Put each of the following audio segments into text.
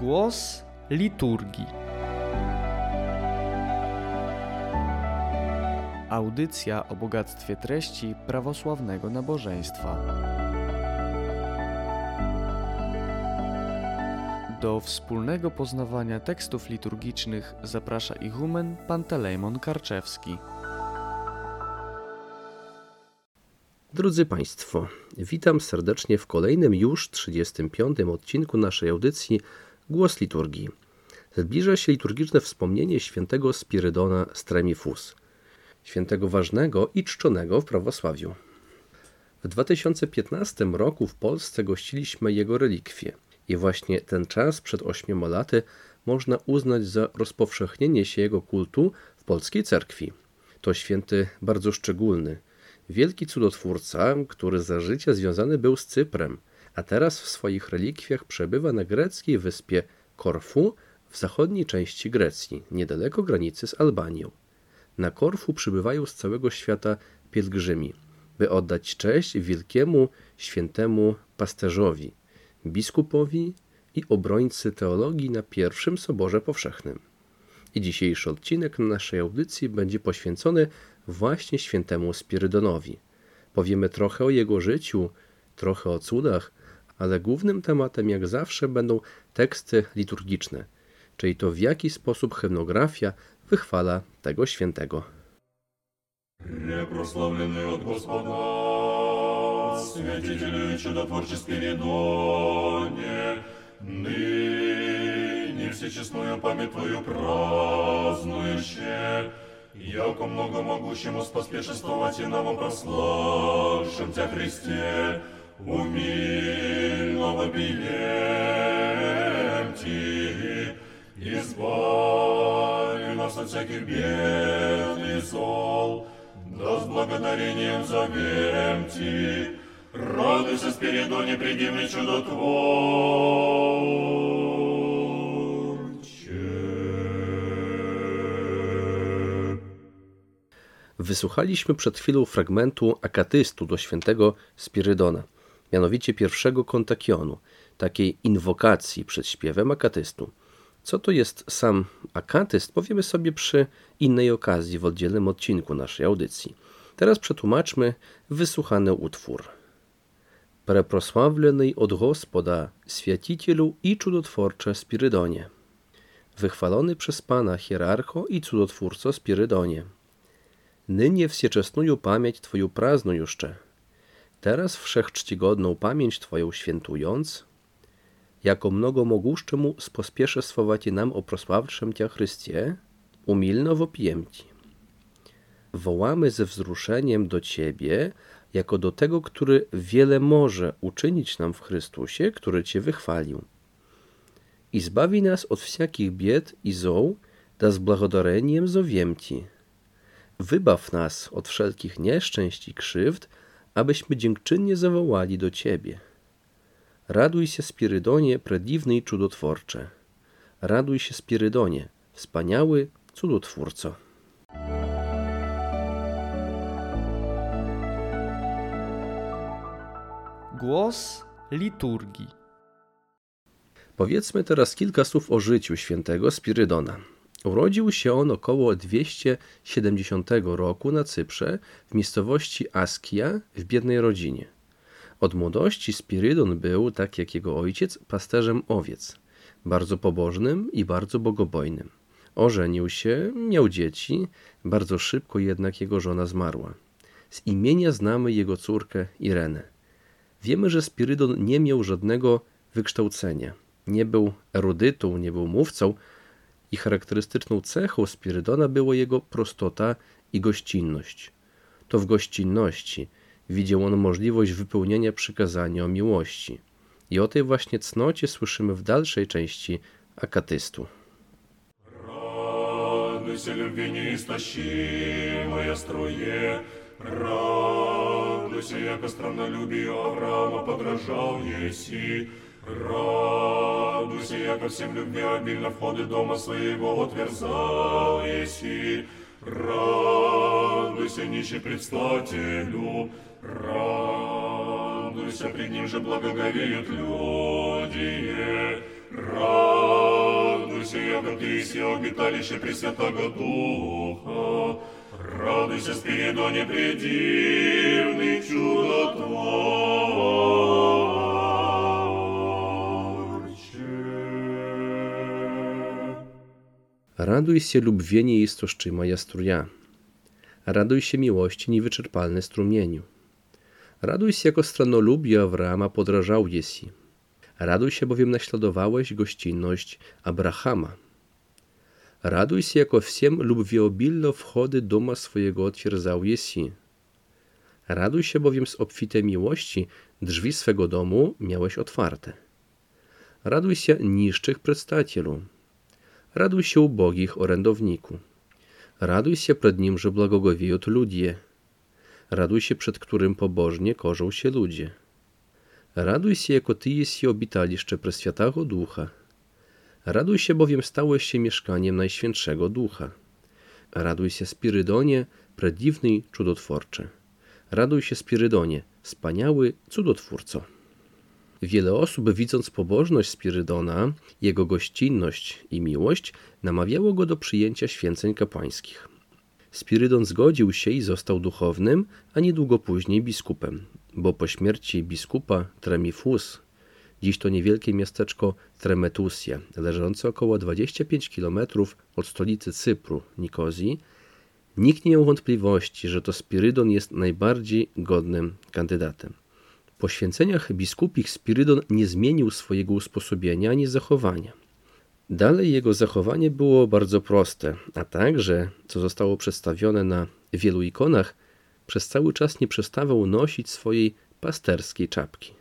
Głos liturgii. Audycja o bogactwie treści prawosławnego nabożeństwa. Do wspólnego poznawania tekstów liturgicznych zaprasza ichumen Pantelejmon Karczewski. Drodzy Państwo, witam serdecznie w kolejnym już 35. odcinku naszej audycji Głos Liturgii. Zbliża się liturgiczne wspomnienie świętego Spirydona Stremifus, świętego ważnego i czczonego w prawosławiu. W 2015 roku w Polsce gościliśmy jego relikwie i właśnie ten czas przed ośmioma laty można uznać za rozpowszechnienie się jego kultu w polskiej cerkwi. To święty bardzo szczególny – Wielki cudotwórca, który za życia związany był z Cyprem, a teraz w swoich relikwiach przebywa na greckiej wyspie Korfu w zachodniej części Grecji, niedaleko granicy z Albanią. Na Korfu przybywają z całego świata pielgrzymi, by oddać cześć wielkiemu świętemu pasterzowi, biskupowi i obrońcy teologii na pierwszym Soborze Powszechnym. I dzisiejszy odcinek naszej audycji będzie poświęcony właśnie świętemu Spirydonowi. Powiemy trochę o jego życiu, trochę o cudach, ale głównym tematem jak zawsze będą teksty liturgiczne, czyli to w jaki sposób hymnografia wychwala tego świętego. Препрославленный от Господа, святителю и чудотворче Спиридоне, ныне всечестную память Твою празднующие, яко многомогущему споспешествовать и нам прославшим Тебя Христе, умильного билем Ти, избави нас от всяких бед и зол, да с благодарением зовем Ти, радуйся, Спиридоне, предивный чудотворче. Wysłuchaliśmy przed chwilą fragmentu akatystu do świętego Spirydona, mianowicie pierwszego kontakionu, takiej inwokacji przed śpiewem akatystu. Co to jest sam akatyst, powiemy sobie przy innej okazji w oddzielnym odcinku naszej audycji. Teraz przetłumaczmy wysłuchany utwór. Preprosławlenej od Gospoda, Święcicielu i Cudotwórcze Spirydonie. Wychwalony przez Pana hierarcho i cudotwórco Spirydonie. Nynie wsieczesnuju pamięć twoją prazną jeszcze Teraz wszechczcigodną pamięć Twoją świętując, jako mnogo mogущemu spospieszę swowacie nam o prosławczym Cię Chrystie, umilno wopijem Ci. Wołamy ze wzruszeniem do Ciebie, jako do tego, który wiele może uczynić nam w Chrystusie, który Cię wychwalił. I zbawi nas od wszelkich bied i zoł, da z blagodareniem zowiem Ci. Wybaw nas od wszelkich nieszczęść i krzywd, abyśmy dziękczynnie zawołali do Ciebie. Raduj się, Spirydonie, prediwny i cudotwórcze. Raduj się, Spirydonie, wspaniały cudotwórco. Głos liturgii. Powiedzmy teraz kilka słów o życiu świętego Spirydona. Urodził się on około 270 roku na Cyprze w miejscowości Askia w biednej rodzinie. Od młodości Spirydon był, tak jak jego ojciec, pasterzem owiec, bardzo pobożnym i bardzo bogobojnym. Ożenił się, miał dzieci, bardzo szybko jednak jego żona zmarła. Z imienia znamy jego córkę Irenę. Wiemy, że Spirydon nie miał żadnego wykształcenia. Nie był erudytą, nie był mówcą i charakterystyczną cechą Spirydona było jego prostota i gościnność. To w gościnności widział on możliwość wypełnienia przykazania o miłości. I o tej właśnie cnocie słyszymy w dalszej części akatystu. Радуйся, любви неистощимая струе, Радуйся, яко страннолюбию Авраама подражал еси, Радуйся, яко всем любви обильно входы дома своего отверзал еси, Радуйся, нищий предстателю, Радуйся, пред ним же благоговеют люди, Радуйся, яко ты си обиталище Пресвятого Духа. Радуйся, Спиридоне предивный чудотворче. Raduj się lub wienie istoszczyma jastruja. Raduj się miłości niewyczerpalne strumieniu. Raduj się jako stranolubie Awrama podrażał jesi. Raduj się bowiem naśladowałeś gościnność Abrahama. Raduj się jako wsiem lub wiobilno wchody doma swojego otwierdzał jesi. Raduj się bowiem z obfitej miłości drzwi swego domu miałeś otwarte. Raduj się niższych przedstacielu. Raduj się ubogich, orędowniku. Raduj się przed nim, że błogowieją ludzie. Raduj się, przed którym pobożnie korzą się ludzie. Raduj się, jako ty jesteś obitaliszcze Preswiatago Ducha. Raduj się, bowiem stałeś się mieszkaniem Najświętszego Ducha. Raduj się, Spirydonie, przedziwny cudotworcze. Raduj się, Spirydonie, wspaniały cudotwórco. Wiele osób, widząc pobożność Spirydona, jego gościnność i miłość, namawiało go do przyjęcia święceń kapłańskich. Spirydon zgodził się i został duchownym, a niedługo później biskupem, bo po śmierci biskupa Tremifus, dziś to niewielkie miasteczko Tremetusia, leżące około 25 km od stolicy Cypru, Nikozji, nikt nie miał wątpliwości, że to Spirydon jest najbardziej godnym kandydatem. Po święceniach biskupich Spirydon nie zmienił swojego usposobienia ani zachowania. Dalej jego zachowanie było bardzo proste, a także, co zostało przedstawione na wielu ikonach, przez cały czas nie przestawał nosić swojej pasterskiej czapki.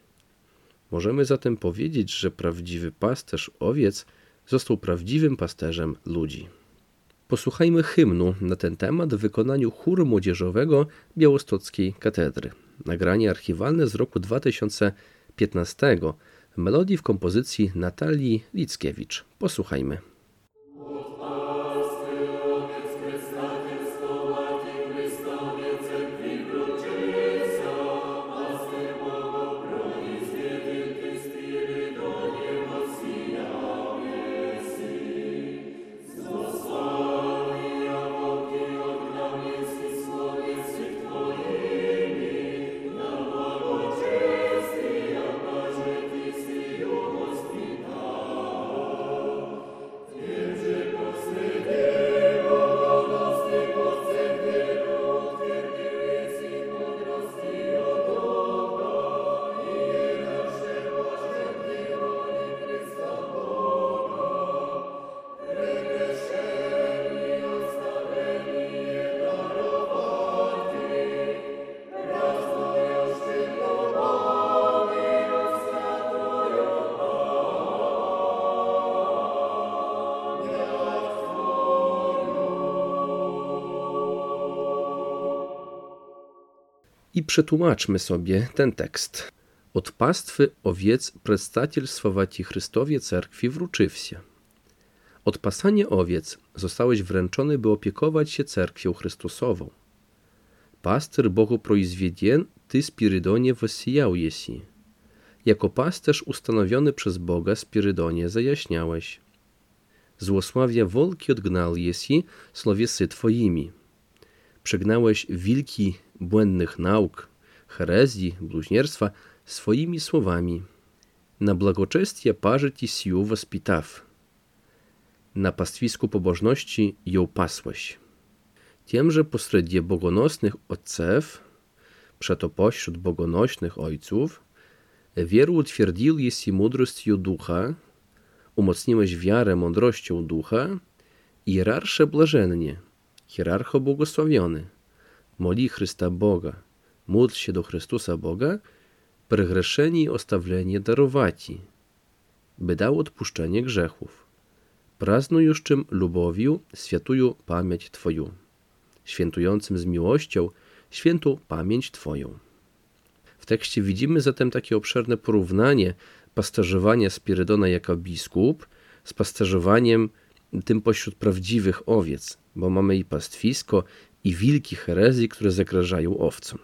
Możemy zatem powiedzieć, że prawdziwy pasterz owiec został prawdziwym pasterzem ludzi. Posłuchajmy hymnu na ten temat w wykonaniu chóru młodzieżowego Białostockiej Katedry. Nagranie archiwalne z roku 2015 w melodii w kompozycji Natalii Lickiewicz. Posłuchajmy. I przetłumaczmy sobie ten tekst. Od pastwy owiec przedstawicielstwować Chrystowie cerkwi wróczywся. Od pasania owiec zostałeś wręczony, by opiekować się cerkwią Chrystusową. Pastyr Bogu proizwiedien, ty Spirydonie wysijał jesi. Jako pasterz ustanowiony przez Boga Spirydonie zajaśniałeś. Złosławia wolki odgnał jesi słowiesy twoimi. Przegnałeś wilki błędnych nauk, herezji, bluźnierstwa swoimi słowami. Na благочестие pażyć i sił wоспитав. Na pastwisku pobożności ją pasłeś. Tiemże posredzie bogonosnych otcew, przeto pośród bogonośnych ojców, wieru utwierdził jesi mądrością ducha, umocniłeś wiarę mądrością ducha, hierarsze blażennie, hierarcho błogosławiony, moli Chrysta Boga, módl się do Chrystusa Boga, pregrzeszeni i ostawlenie darowaci, by dał odpuszczenie grzechów. Praznuj już czym lubowiu świętują pamięć Twoją, świętującym z miłością świętą pamięć Twoją. W tekście widzimy zatem takie obszerne porównanie pasterzowania Spirydona jako biskup z pasterzowaniem tym pośród prawdziwych owiec, bo mamy i pastwisko, i wilki herezji, które zagrażają owcom.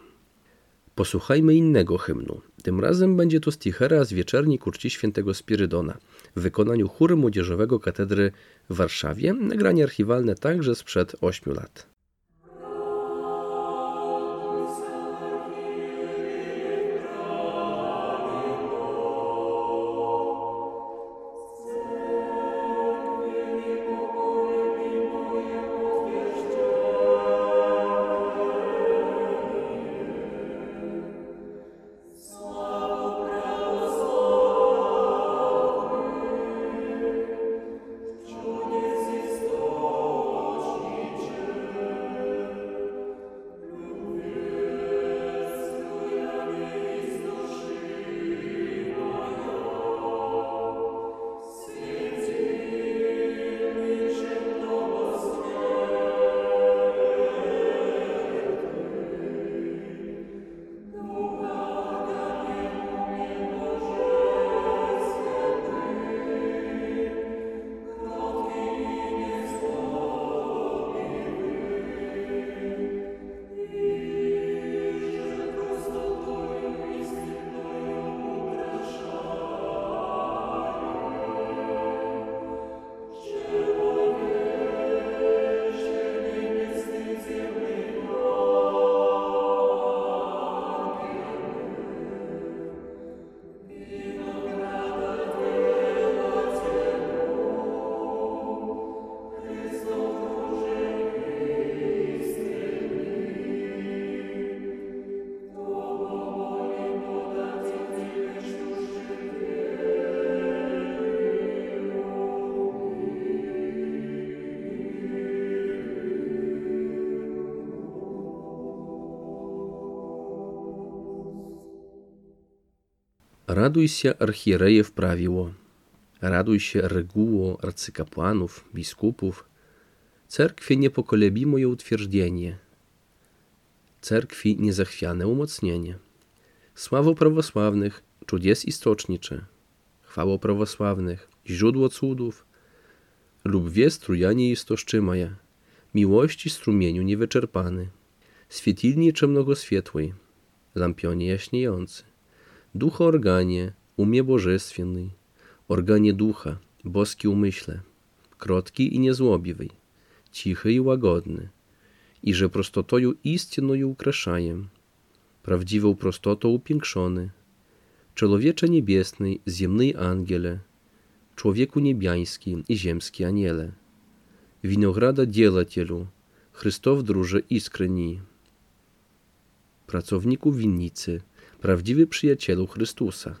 Posłuchajmy innego hymnu. Tym razem będzie to stichera z wieczerni kurci świętego Spirydona w wykonaniu chóru młodzieżowego katedry w Warszawie, nagranie archiwalne także sprzed 8 lat. Raduj się archierejew prawiło, raduj się reguło arcykapłanów, biskupów, cerkwie niepokolebimo je utwierdzenie, cerkwi niezachwiane umocnienie. Sławo prawosławnych, czudzies istocznicze, chwało prawosławnych, źródło cudów, lub wie strujanie istoszczymaja, miłości strumieniu niewyczerpany, świetilnicze mnogoświetłej, lampionie jaśniejący, ducha organie, umie bożestwienny, organie ducha, boski umyśle, krotki i niezłobiwej, cichy i łagodny, i że prostotoju istinoju ukraszajem, prawdziwą prostotą upiększony, człowiecze niebiesny, ziemny angiele, człowieku niebiański i ziemski aniele, winograda dzielatielu, Chrystow druże iskreni, pracowniku winnicy, prawdziwy przyjacielu Chrystusa.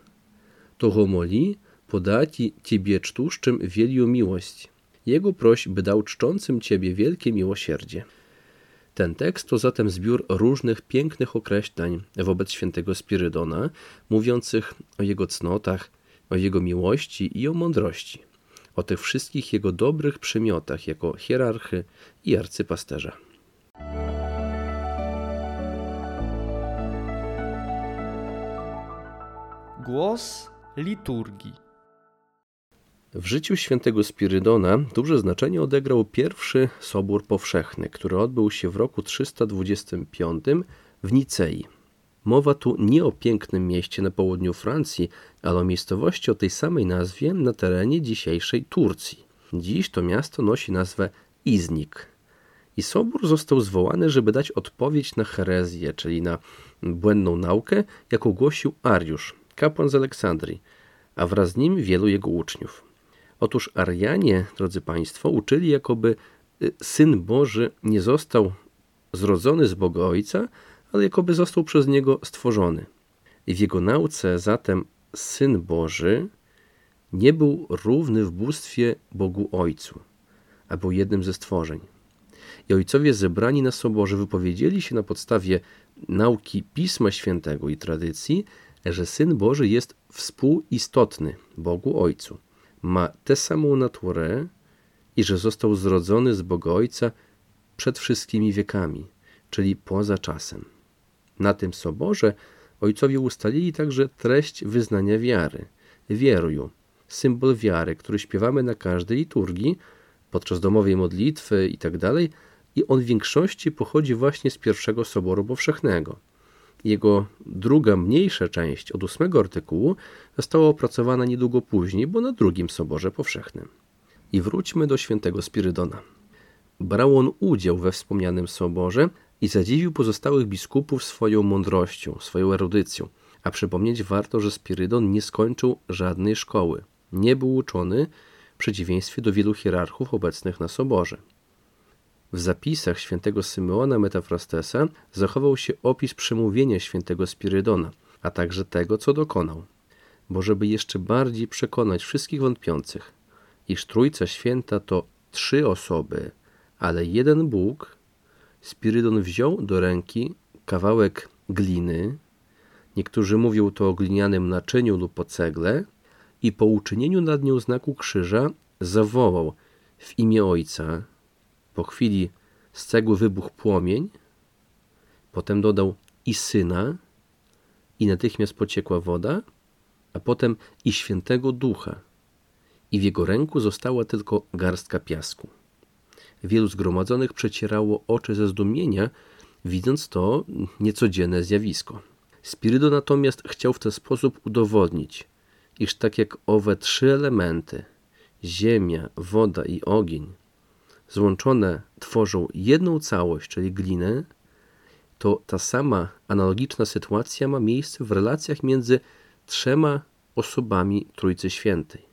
Того мoli podati Ciebie cztuszczym wielką miłość. Jego proś, by dał czczącym Ciebie wielkie miłosierdzie. Ten tekst to zatem zbiór różnych pięknych określeń wobec świętego Spirydona, mówiących o jego cnotach, o jego miłości i o mądrości, o tych wszystkich jego dobrych przymiotach jako hierarchy i arcypasterza. Głos liturgii. W życiu świętego Spirydona duże znaczenie odegrał pierwszy Sobór Powszechny, który odbył się w roku 325 w Nicei. Mowa tu nie o pięknym mieście na południu Francji, ale o miejscowości o tej samej nazwie na terenie dzisiejszej Turcji. Dziś to miasto nosi nazwę Iznik. I sobór został zwołany, żeby dać odpowiedź na herezję, czyli na błędną naukę, jaką głosił Ariusz, kapłan z Aleksandrii, a wraz z nim wielu jego uczniów. Otóż Arianie, drodzy Państwo, uczyli, jakoby y, Syn Boży nie został zrodzony z Boga Ojca, ale jakoby został przez Niego stworzony. I w jego nauce zatem Syn Boży nie był równy w bóstwie Bogu Ojcu, a był jednym ze stworzeń. I ojcowie zebrani na Soborze wypowiedzieli się na podstawie nauki Pisma Świętego i tradycji, że Syn Boży jest współistotny Bogu Ojcu. Ma tę samą naturę i że został zrodzony z Boga Ojca przed wszystkimi wiekami, czyli poza czasem. Na tym soborze ojcowie ustalili także treść wyznania wiary. Wieruju, symbol wiary, który śpiewamy na każdej liturgii, podczas domowej modlitwy itd. Tak I on w większości pochodzi właśnie z pierwszego Soboru Powszechnego. Jego druga, mniejsza część od ósmego artykułu została opracowana niedługo później, bo na drugim Soborze Powszechnym. I wróćmy do świętego Spirydona. Brał on udział we wspomnianym soborze i zadziwił pozostałych biskupów swoją mądrością, swoją erudycją. A przypomnieć warto, że Spirydon nie skończył żadnej szkoły. Nie był uczony, w przeciwieństwie do wielu hierarchów obecnych na soborze. W zapisach świętego Symeona Metafrastesa zachował się opis przemówienia świętego Spirydona, a także tego, co dokonał. Bo żeby jeszcze bardziej przekonać wszystkich wątpiących, iż Trójca Święta to trzy osoby, ale jeden Bóg, Spirydon wziął do ręki kawałek gliny, niektórzy mówią to o glinianym naczyniu lub o cegle, i po uczynieniu nad nią znaku krzyża zawołał w imię Ojca. Po chwili z cegły wybuchł płomień, potem dodał i Syna, i natychmiast pociekła woda, a potem i Świętego Ducha, i w jego ręku została tylko garstka piasku. Wielu zgromadzonych przecierało oczy ze zdumienia, widząc to niecodzienne zjawisko. Spirydo natomiast chciał w ten sposób udowodnić, iż tak jak owe trzy elementy ziemia, woda i ogień złączone tworzą jedną całość, czyli glinę, to ta sama analogiczna sytuacja ma miejsce w relacjach między trzema osobami Trójcy Świętej.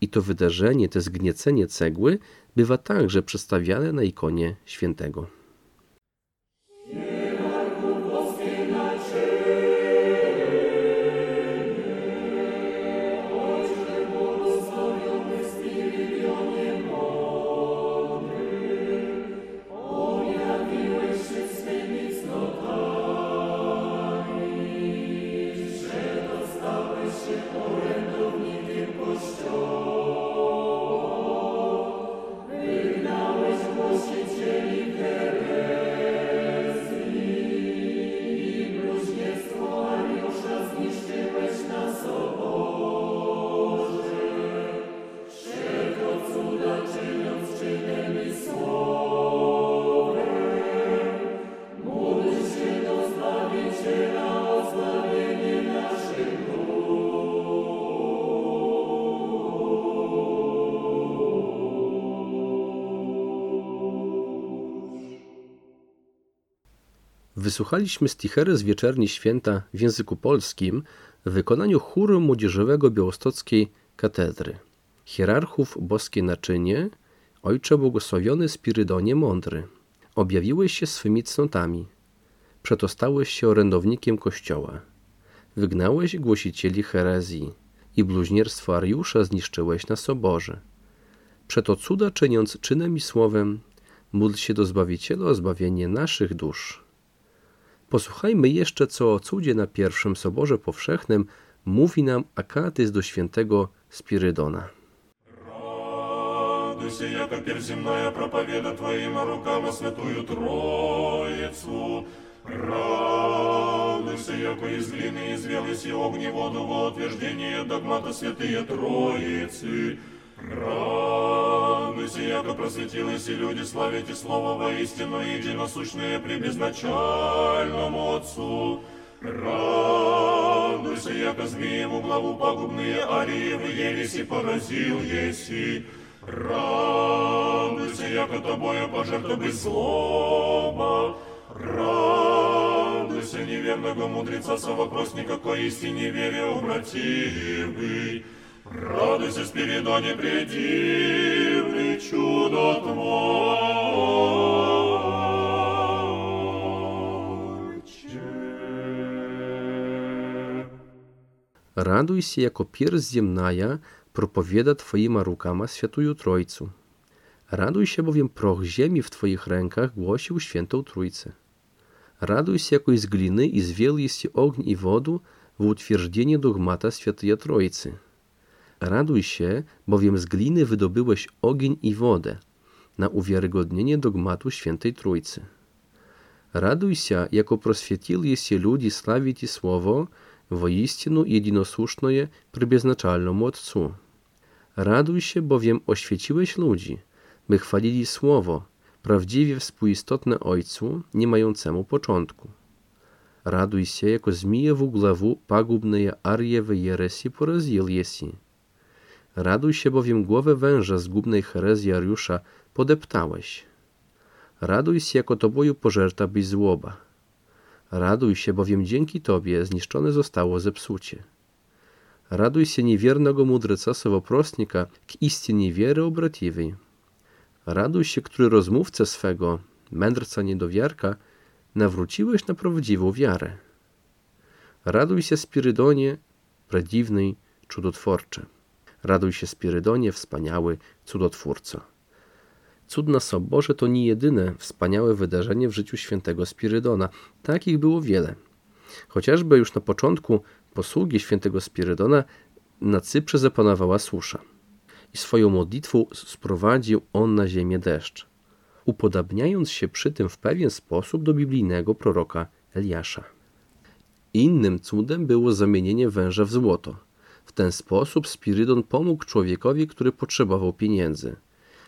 I to wydarzenie, to zgniecenie cegły bywa także przedstawiane na ikonie świętego. Wysłuchaliśmy stichery z wieczerni święta w języku polskim w wykonaniu chóru młodzieżowego Białostockiej Katedry. Hierarchów boskie naczynie, Ojcze błogosławiony Spirydonie mądry, objawiłeś się swymi cnotami, przeto stałeś się orędownikiem Kościoła. Wygnałeś głosicieli herezji i bluźnierstwo Ariusza zniszczyłeś na soborze. Przeto cuda czyniąc czynem i słowem, módl się do Zbawiciela o zbawienie naszych dusz. Posłuchajmy jeszcze, co o cudzie na pierwszym Soborze Powszechnym mówi nam akatyz do świętego Spirydona. Радуйся, яко перземная проповеда Твоим рукам о Святую Троицу. Радуйся, яко из глины извелась и огни воду во утверждение догмата Святые Троицы. Радуйся, яко просветились и люди славите Слово воистину единосущное при безначальному Отцу. Радуйся, яко змееву главу пагубные ариевы ереси поразил еси. Радуйся, яко тобою пожертва без злоба. Радуйся, неверного мудреца совопросника, ко истине вере обративый. Радуйся, Спиридоне, предивный чудо Твойче. Радуйся, jako pierś ziemnaja propowiada Twoima rukama Świętую Trójcu. Raduj się, bowiem proch ziemi w Twoich rękach głosił Świętą Trójcę. Raduj się, jako z gliny i zwiel jest ogń i wodu w utwierdzenie dogmata Świętej Trójcy. Raduj się, bowiem z gliny wydobyłeś ogień i wodę na uwiarygodnienie dogmatu Świętej Trójcy. Raduj się, jako proswietili się ludzi sławić i słowo, woistinu jednosłusznoje przybieznaczalnemu Otcu. Raduj się, bowiem oświeciłeś ludzi, by chwalili słowo, prawdziwie współistotne Ojcu, nie mającemu początku. Raduj się, jako zmije w uglawu pagubne arjewe jeresi porazil jesi, Raduj się bowiem głowę węża zgubnej herezji Ariusza podeptałeś. Raduj się, jako tobою pożerta byś złoba. Raduj się, bowiem dzięki tobie zniszczone zostało zepsucie. Raduj się niewiernego mudreca sowoprostnika k istinie wiery obratiwej. Raduj się, który rozmówcę swego, mędrca niedowiarka, nawróciłeś na prawdziwą wiarę. Raduj się, Spirydonie, prawdziwnej, cudotworcze. Raduj się, Spirydonie, wspaniały, cudotwórco. Cud na Soborze to nie jedyne wspaniałe wydarzenie w życiu świętego Spirydona. Takich było wiele. Chociażby już na początku posługi świętego Spirydona na Cyprze zapanowała susza. I swoją modlitwą sprowadził on na ziemię deszcz, upodabniając się przy tym w pewien sposób do biblijnego proroka Eliasza. Innym cudem było zamienienie węża w złoto. W ten sposób Spirydon pomógł człowiekowi, który potrzebował pieniędzy.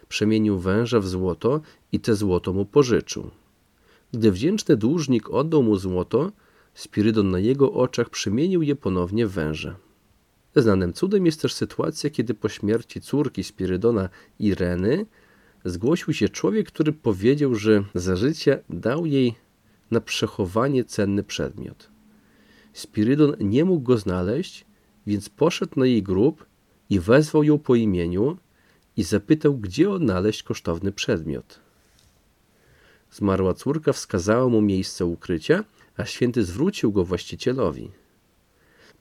Przemienił węża w złoto i te złoto mu pożyczył. Gdy wdzięczny dłużnik oddał mu złoto, Spirydon na jego oczach przemienił je ponownie w węża. Znanym cudem jest też sytuacja, kiedy po śmierci córki Spirydona Ireny zgłosił się człowiek, który powiedział, że za życia dał jej na przechowanie cenny przedmiot. Spirydon nie mógł go znaleźć, więc poszedł na jej grób i wezwał ją po imieniu i zapytał, gdzie odnaleźć kosztowny przedmiot. Zmarła córka wskazała mu miejsce ukrycia, a święty zwrócił go właścicielowi.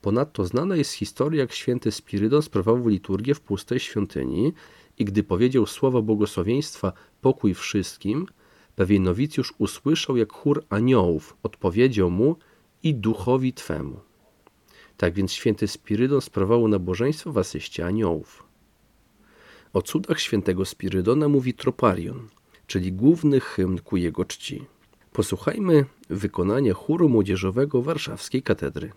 Ponadto znana jest historia, jak święty Spirydon sprawował liturgię w pustej świątyni i gdy powiedział słowa błogosławieństwa pokój wszystkim, pewien nowicjusz usłyszał, jak chór aniołów odpowiedział mu i duchowi twemu. Tak więc święty Spirydon sprawował nabożeństwo w asyście aniołów. O cudach świętego Spirydona mówi Troparion, czyli główny hymn ku jego czci. Posłuchajmy wykonania chóru młodzieżowego Warszawskiej Katedry.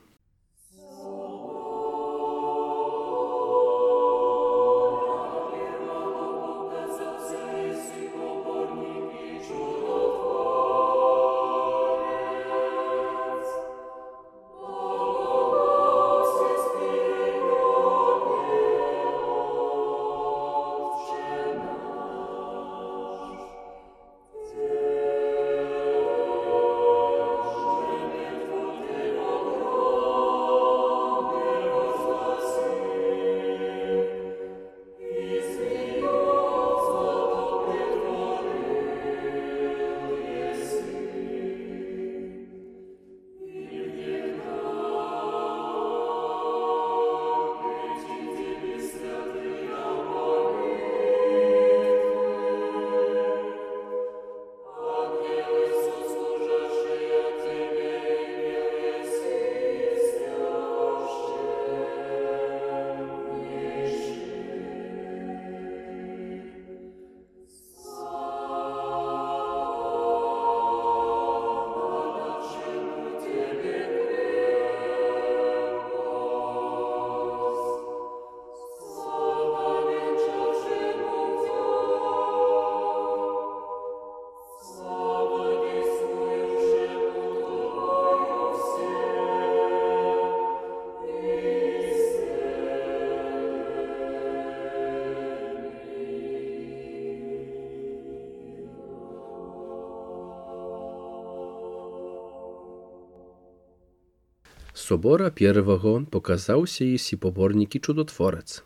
Sobora pierwego pokazał się jeśli pobornik i cudotworec.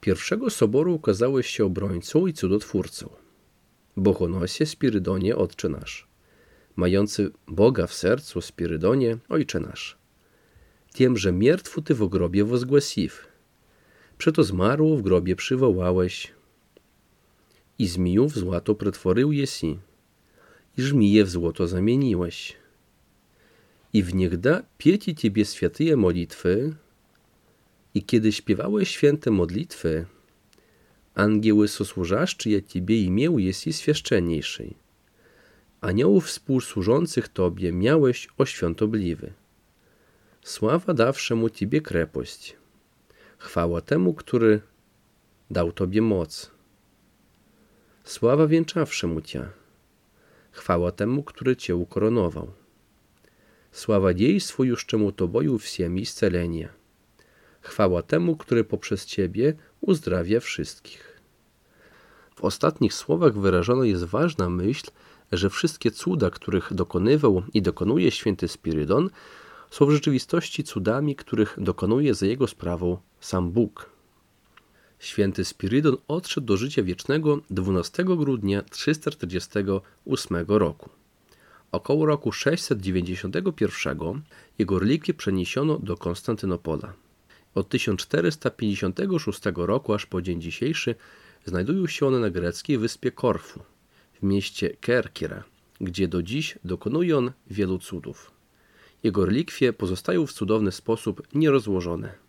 Pierwszego soboru ukazałeś się obrońcą i cudotwórcą. Bohonosie Spirydonie Otcze nasz. Mający Boga w sercu Spirydonie Ojcze nasz. Tiem, że miertwu ty w grobie wozgłasiw. Przeto zmarło w grobie przywołałeś. I zmijów złoto pretworył jesi. I żmije w złoto zamieniłeś i w niech da pieci Ciebie świętyje modlitwy i kiedy śpiewałeś święte modlitwy, angieły sosłużaszczy ja Ciebie imię jest i świeszczenniejszej. Aniołów współsłużących Tobie miałeś o świątobliwy. Sława dawszemu Ciebie krepość. Chwała temu, który dał Tobie moc. Sława wieńczawszemu Cię. Chwała temu, który Cię ukoronował Sława dziejstwu już czemu Tobою wsiemi iscelenie. Chwała temu, który poprzez Ciebie uzdrawia wszystkich. W ostatnich słowach wyrażona jest ważna myśl, że wszystkie cuda, których dokonywał i dokonuje święty Spirydon, są w rzeczywistości cudami, których dokonuje za jego sprawą sam Bóg. Święty Spirydon odszedł do życia wiecznego 12 grudnia 348 roku. Około roku 691 jego relikwie przeniesiono do Konstantynopola. Od 1456 roku aż po dzień dzisiejszy znajdują się one na greckiej wyspie Korfu, w mieście Kerkira, gdzie do dziś dokonuje on wielu cudów. Jego relikwie pozostają w cudowny sposób nierozłożone.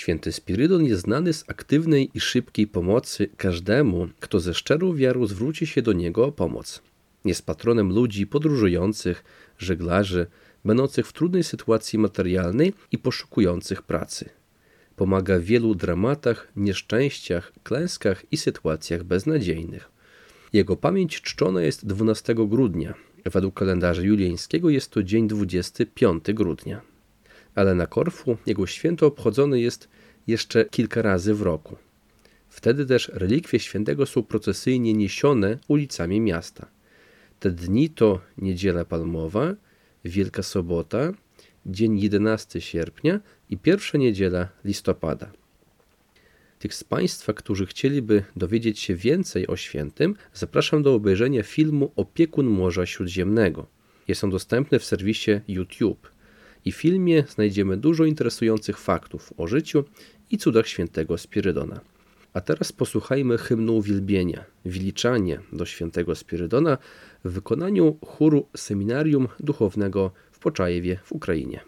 Święty Spirydon jest znany z aktywnej i szybkiej pomocy każdemu, kto ze szczerą wiarą zwróci się do niego o pomoc. Jest patronem ludzi podróżujących, żeglarzy, będących w trudnej sytuacji materialnej i poszukujących pracy. Pomaga w wielu dramatach, nieszczęściach, klęskach i sytuacjach beznadziejnych. Jego pamięć czczona jest 12 grudnia. Według kalendarza juliańskiego jest to dzień 25 grudnia ale na Korfu jego święto obchodzone jest jeszcze kilka razy w roku. Wtedy też relikwie świętego są procesyjnie niesione ulicami miasta. Te dni to Niedziela Palmowa, Wielka Sobota, dzień 11 sierpnia i pierwsza niedziela listopada. Tych z Państwa, którzy chcieliby dowiedzieć się więcej o świętym, zapraszam do obejrzenia filmu Opiekun Morza Śródziemnego. Jest on dostępny w serwisie YouTube. I filmie znajdziemy dużo interesujących faktów o życiu i cudach świętego Spirydona. A teraz posłuchajmy hymnu uwielbienia, wiliczanie do świętego Spirydona w wykonaniu chóru Seminarium Duchownego w Poczajewie w Ukrainie.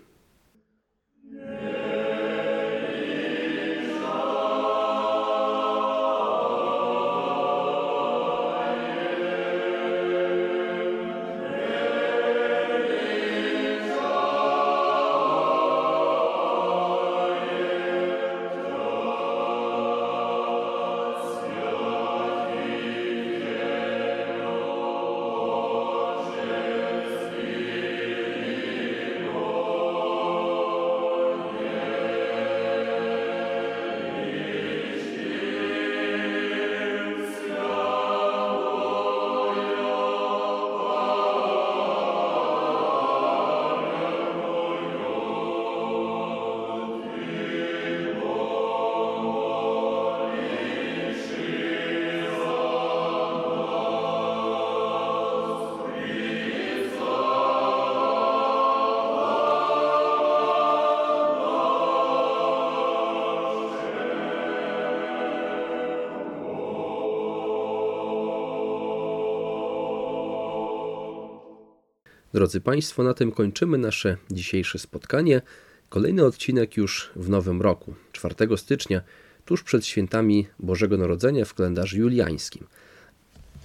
Drodzy Państwo, na tym kończymy nasze dzisiejsze spotkanie. Kolejny odcinek już w nowym roku, 4 stycznia, tuż przed świętami Bożego Narodzenia w kalendarzu juliańskim.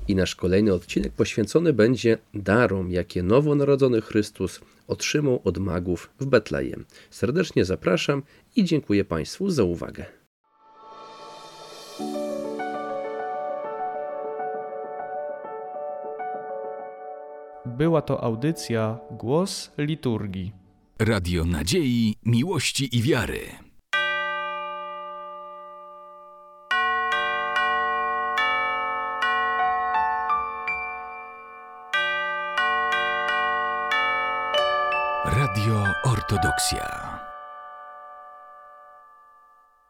I nasz kolejny odcinek poświęcony będzie darom, jakie nowonarodzony Chrystus otrzymał od magów w Betlejem. Serdecznie zapraszam i dziękuję Państwu za uwagę. Była to audycja Głos Liturgii. Radio Nadziei, Miłości i Wiary. Radio Ortodoksja.